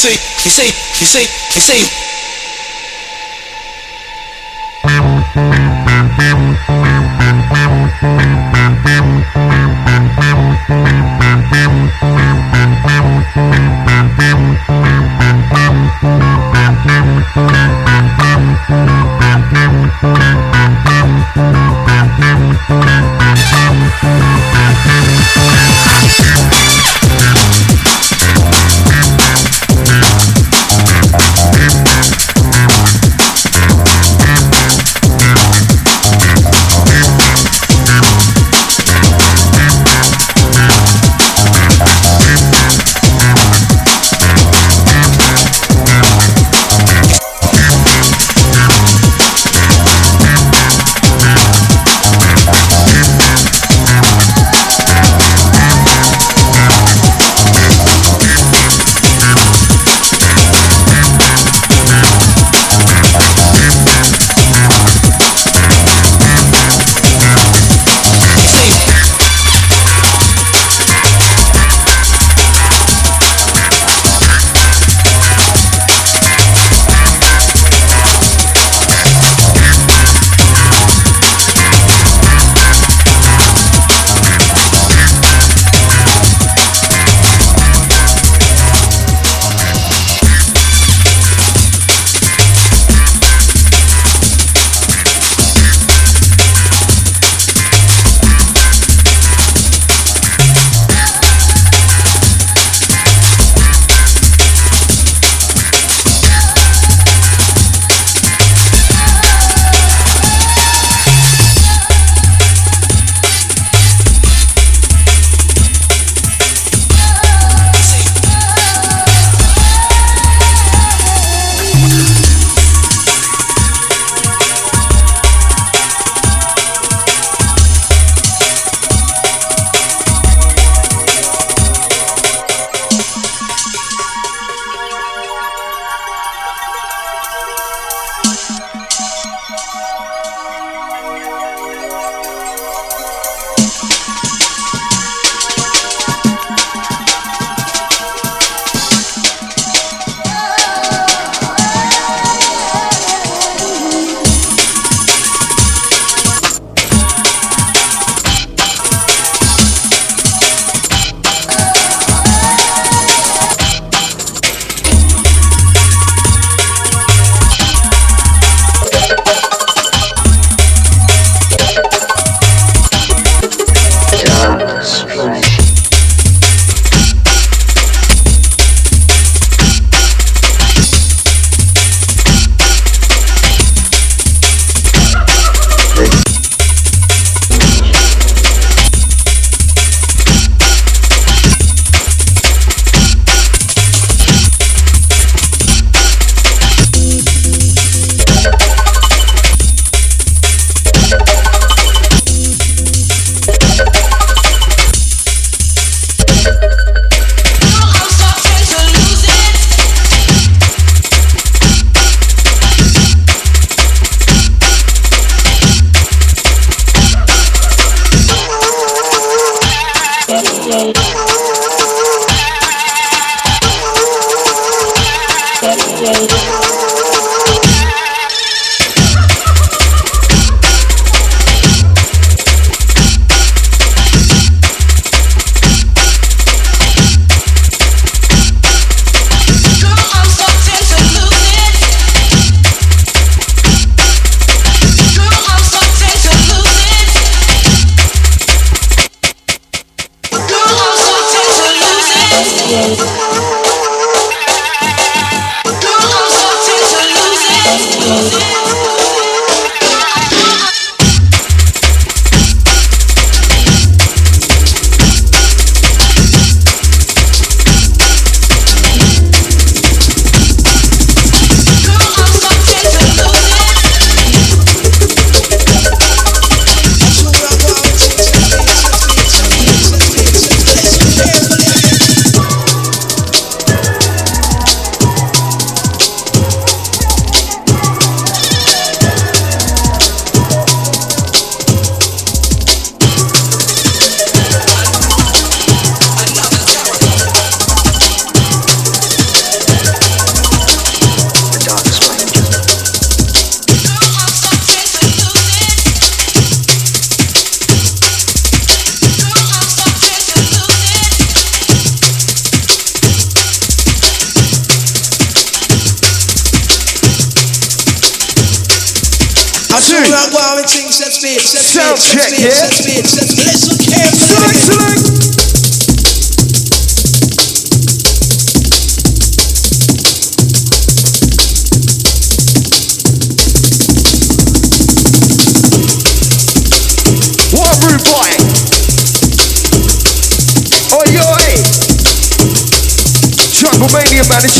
see, you see, you see, you see, created. Check? Select, select. Romania, man, it's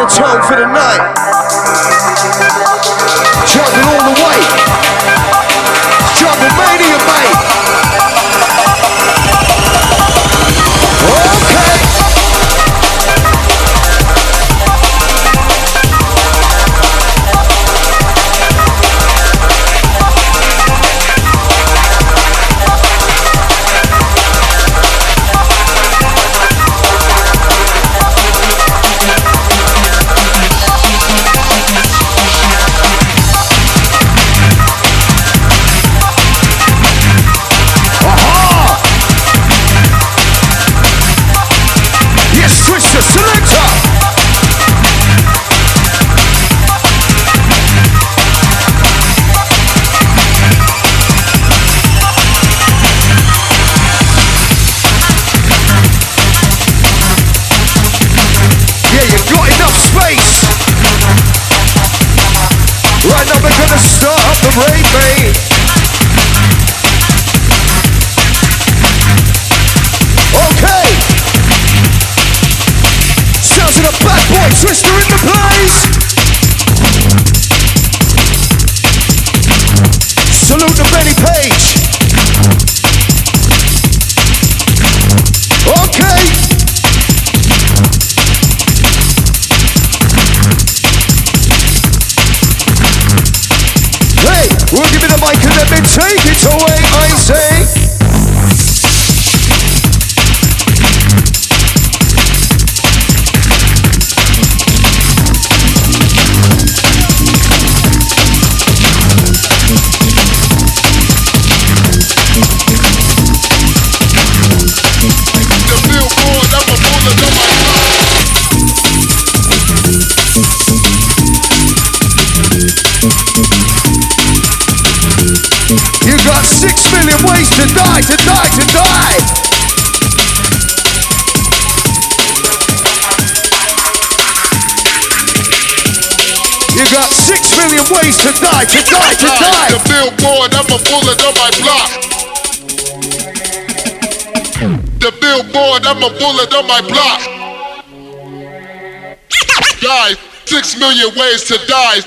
the tone for the night. Jumping all the way. Jumping, baby. Ways to die, to die, to die. The billboard, I'm a bullet on my block. The billboard, I'm a bullet on my block. Die, six million ways to die.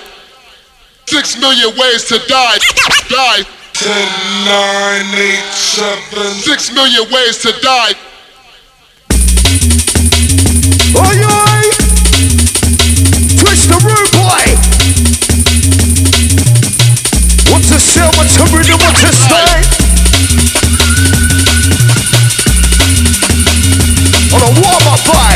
Six million ways to die. Die. Ten, nine, eight, seven. Six million ways to die. Oh, yeah. I want to stay. On a warm up vibe.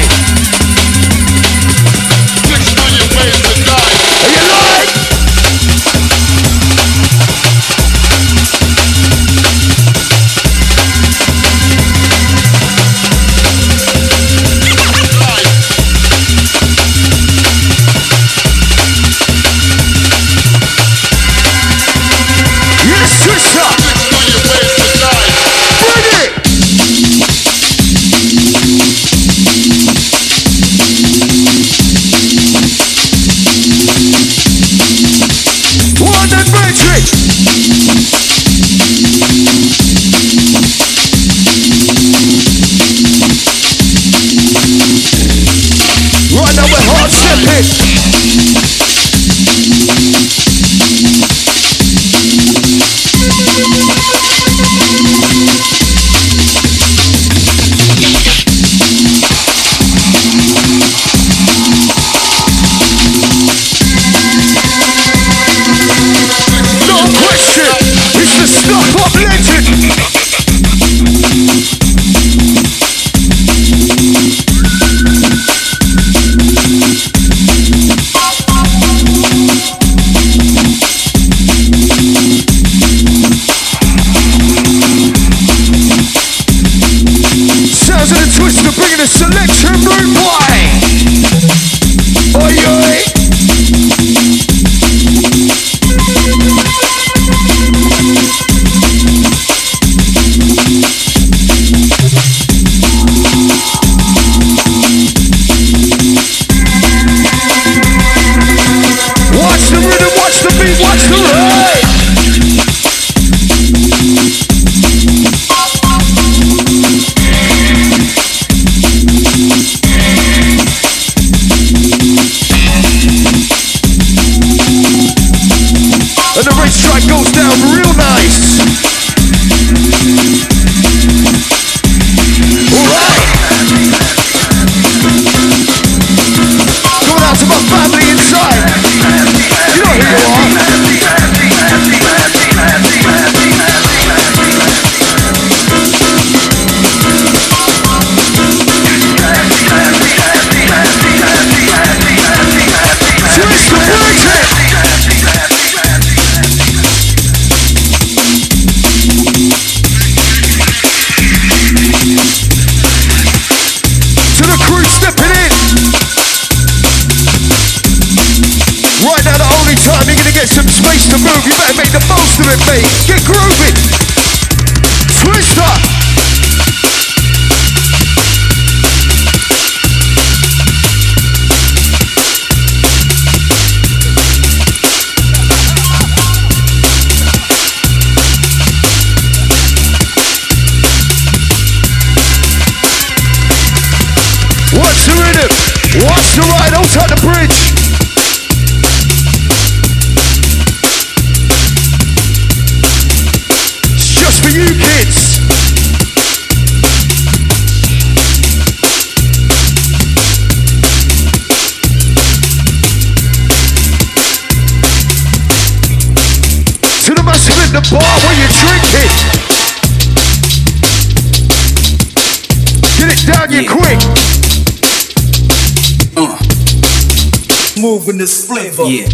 moving this flavor. Yeah.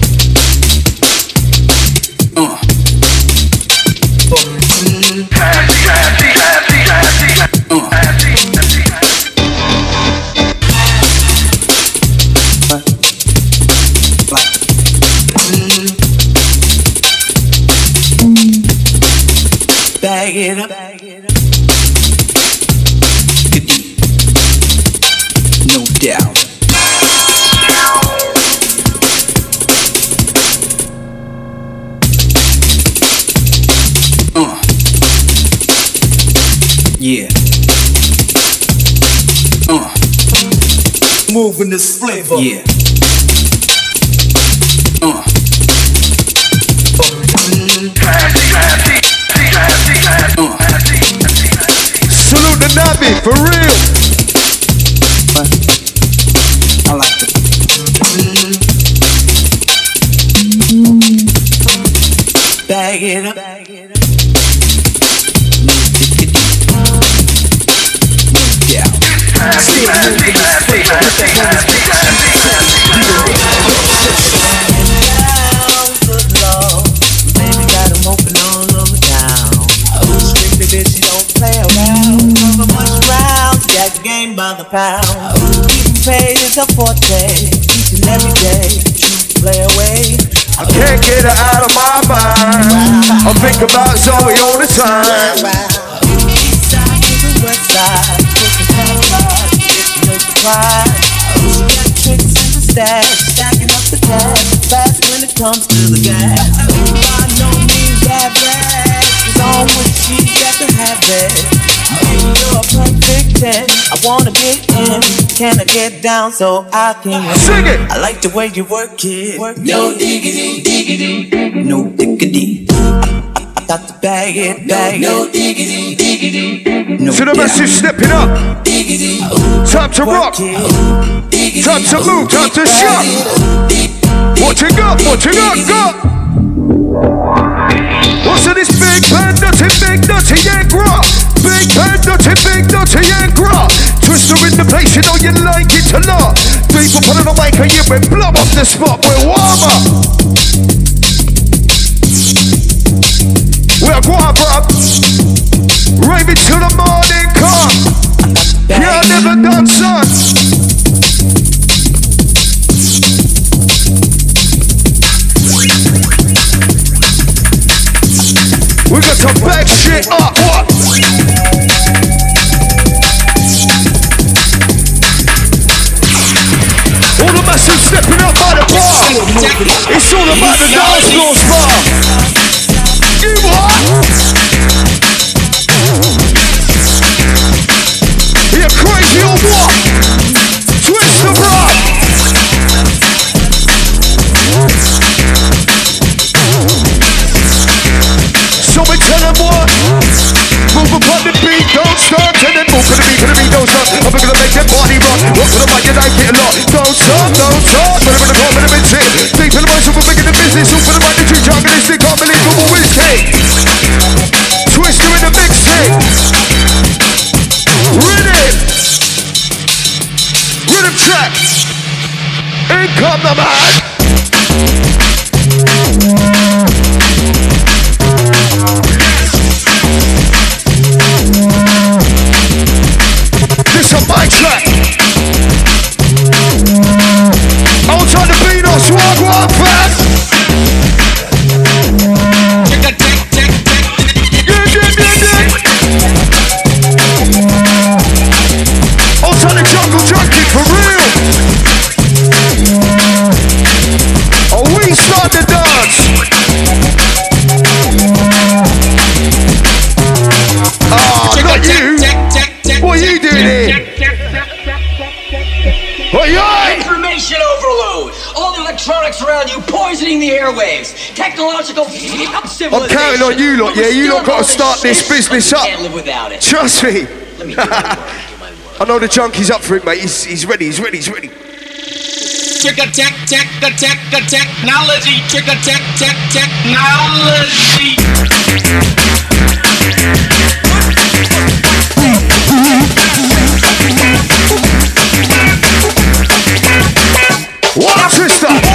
Uh. uh. Bag it up. Yeah. Uh. Moving this flavor. Yeah. Pound. Paid is a forte, each and every day. Play away. I can't get her out of my mind. I think about Zoe all the time. East side to the west side, pushing past lies, it's no surprise. She got tricks in the stacking up the cash, fast when it comes to the gas. By no means that bad, on what she got to have it. You're a I wanna get in. Can I get down so I can? Sing it. I like the way you work it. Work No diggity, diggity, no diggity. I got to bag it, bag no, it. No diggity, diggity, no To the massive stepping up. Time to rock. Time to move. Time to shut. What you got? What you got? Got. What's in this big pen? Nutty, big nutty, and grub. Big pen, nutty, big nutty, and grub. Twista in the place, you know you like it a lot. People put on mic and you been blow off the spot. We're warm up. We're warm up. Raving till the morning All about on you lot, yeah? You lot gotta start this business up. Can't live without it. Trust me. Let me do my work, do my work. I know the junkie's up for it, mate. He's, he's ready, he's ready, he's ready. Trigger tech, tech, tech, technology. Trigger tech, tech, technology. What, sister?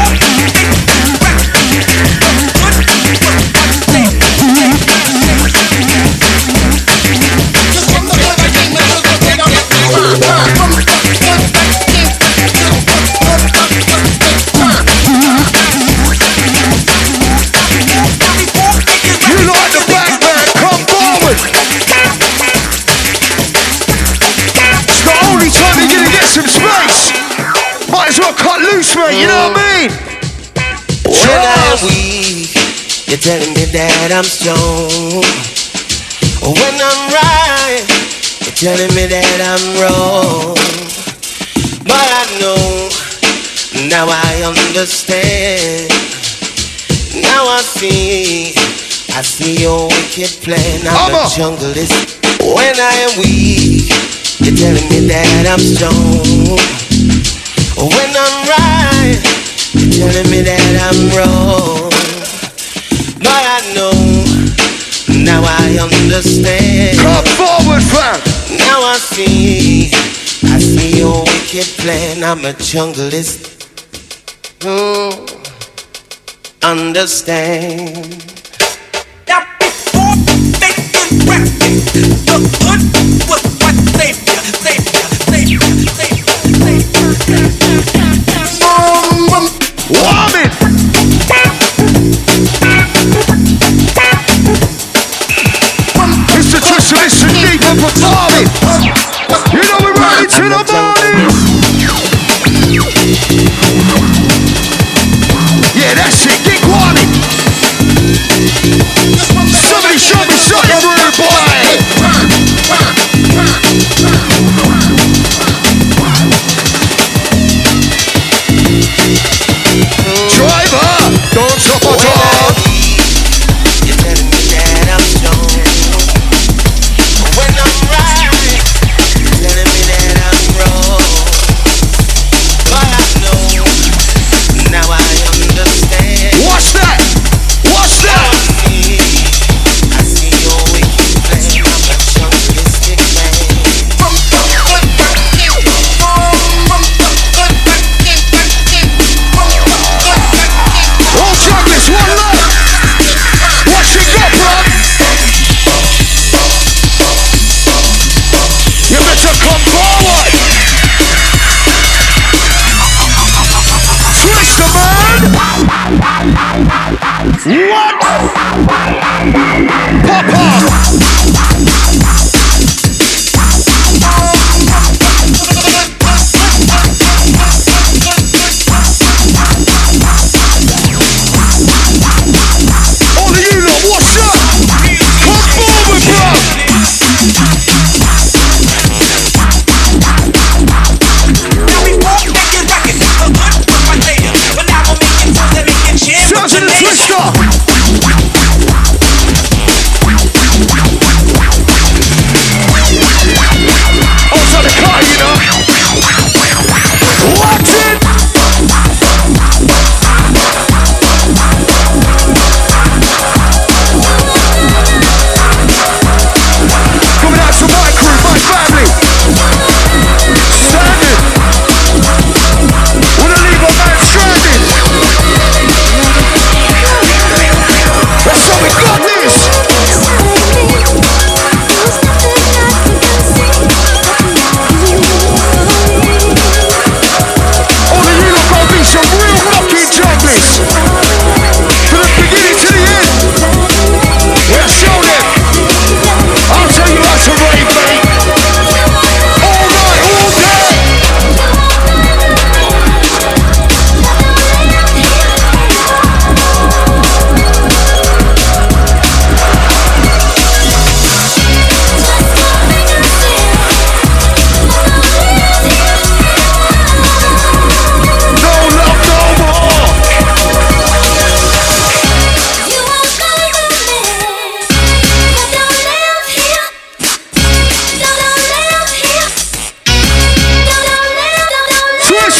You're telling me that I'm strong. When I'm right, you're telling me that I'm wrong. But I know, now I understand. Now I see, I see your wicked plan. I'm a junglist. When I am weak, you're telling me that I'm strong. When I'm right, you're telling me that I'm wrong. But I know, now I understand. Come forward, fam. Now I see, I see your wicked plan. I'm a junglist. Mm, understand. Now before making rap, the hood was what saved ya, saved ya, saved ya,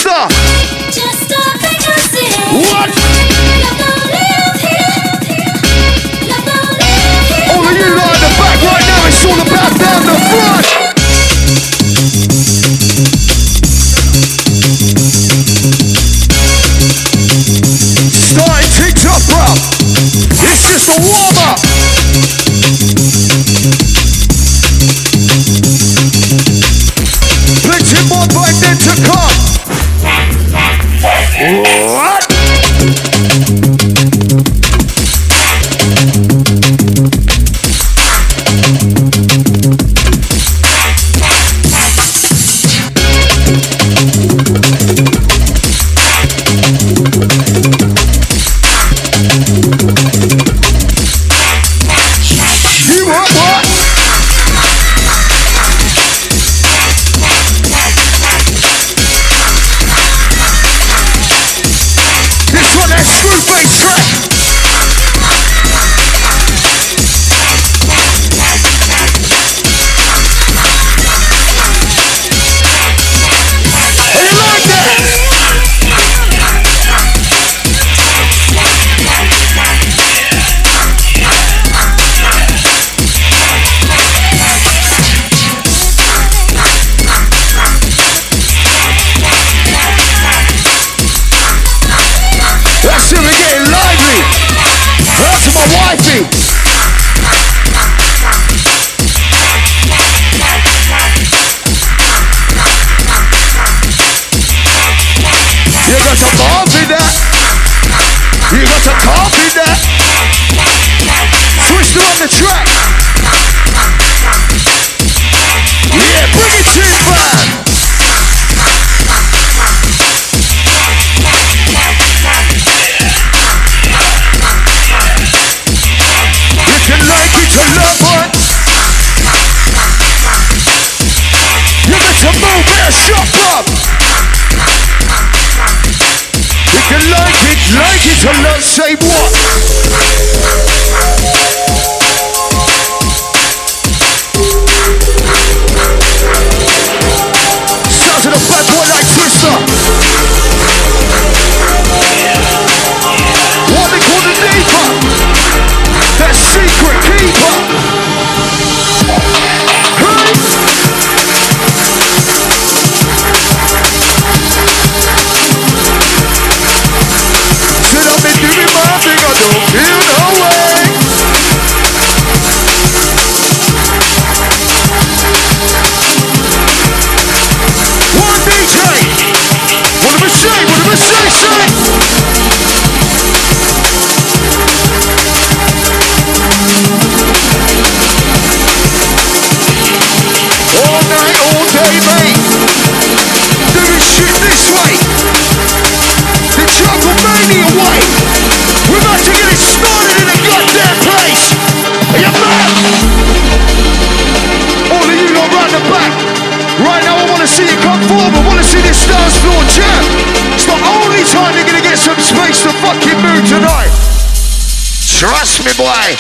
sir. Just a vacancy. What? Only you are in the back right now. It's all about down the front. Starting TikTok, bro. It's just a warm up. Trust me, boy.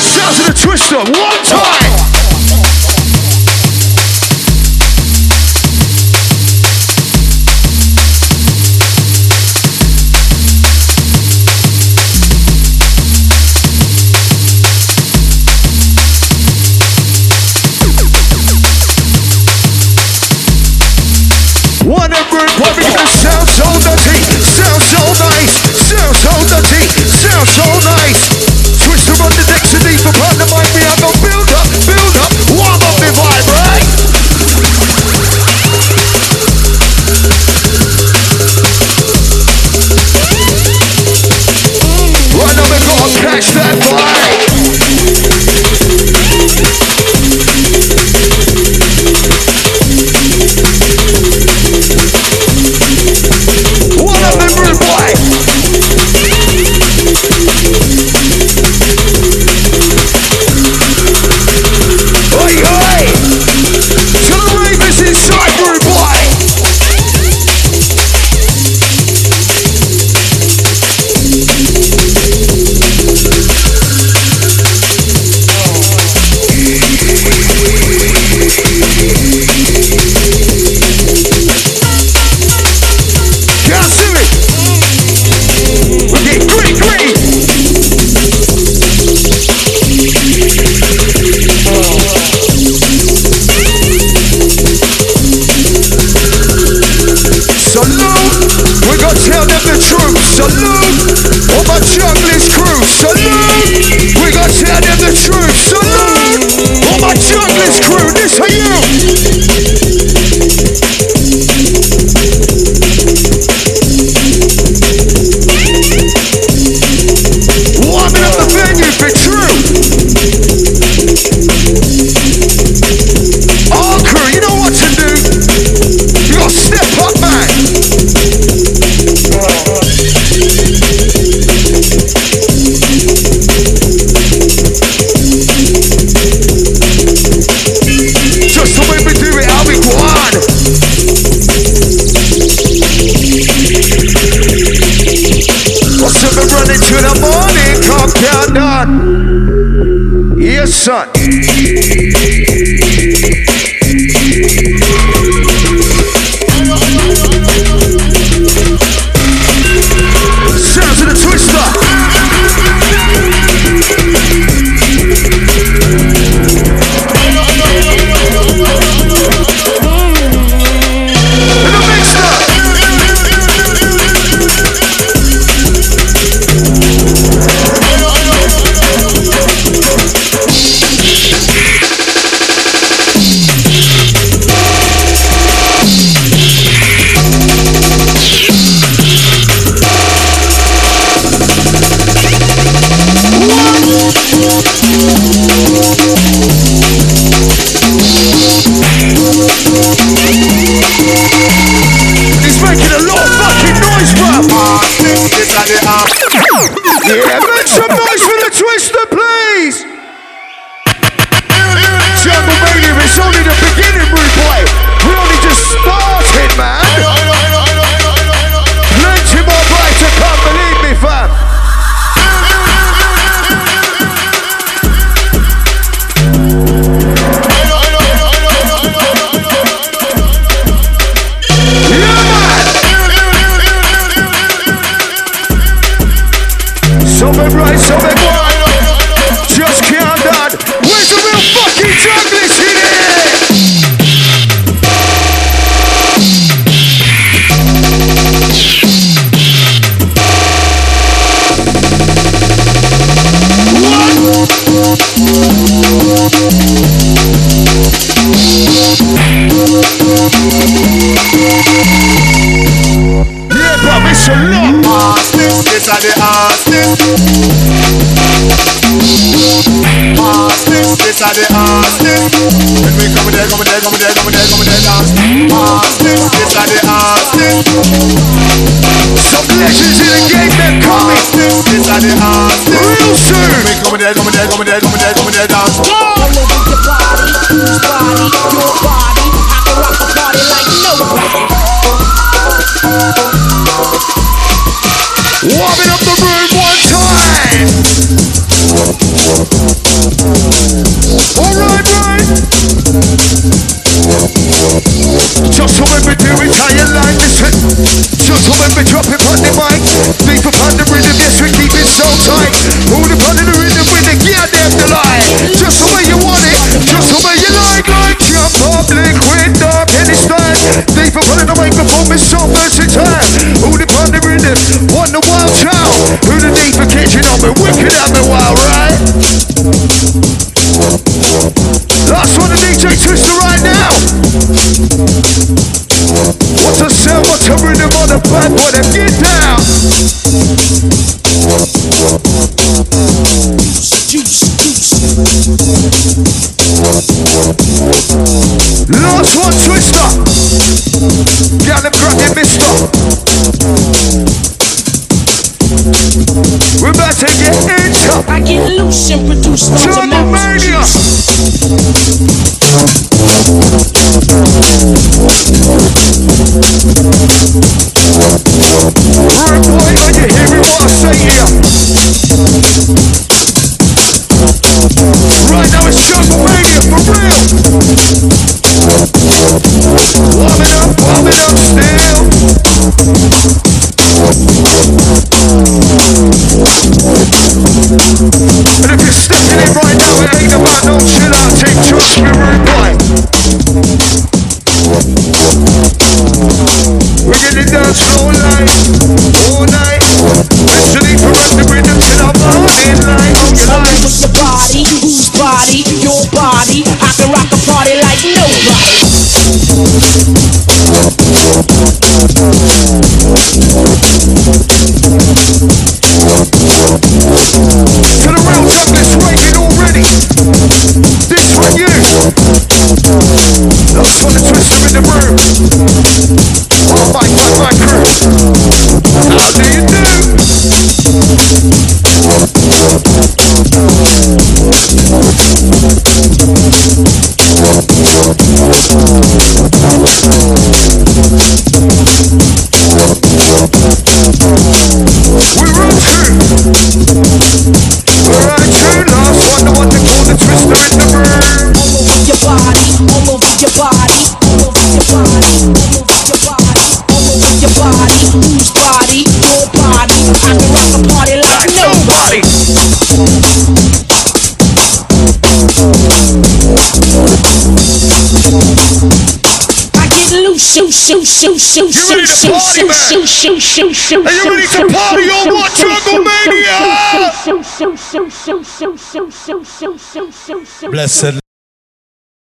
Sounds of the Twista, one time. son. dance this. When we come there, come there, come there, come there, come there, dance dance this. This are the dance this. Some legends in the game that coming. This, this are the dance this. Real soon, When we come there, come there, come there, come there, come there, dance. Go. I live your body, body, your body. I can rock the party like nobody. Warm up. them get down. Seduce, seduce. Last one Twista. Get them cracking, mister. We about to get into. I get loose and produce. Turn the radio. And if you're stepping in right now, it ain't about no chill out, take two, spirit, shoot, shoot, shoot, shoot, shoot, shoot, shoot, shoot, shoot, shoot, shoot. Are you ready to party or what, Dragomania? Blessed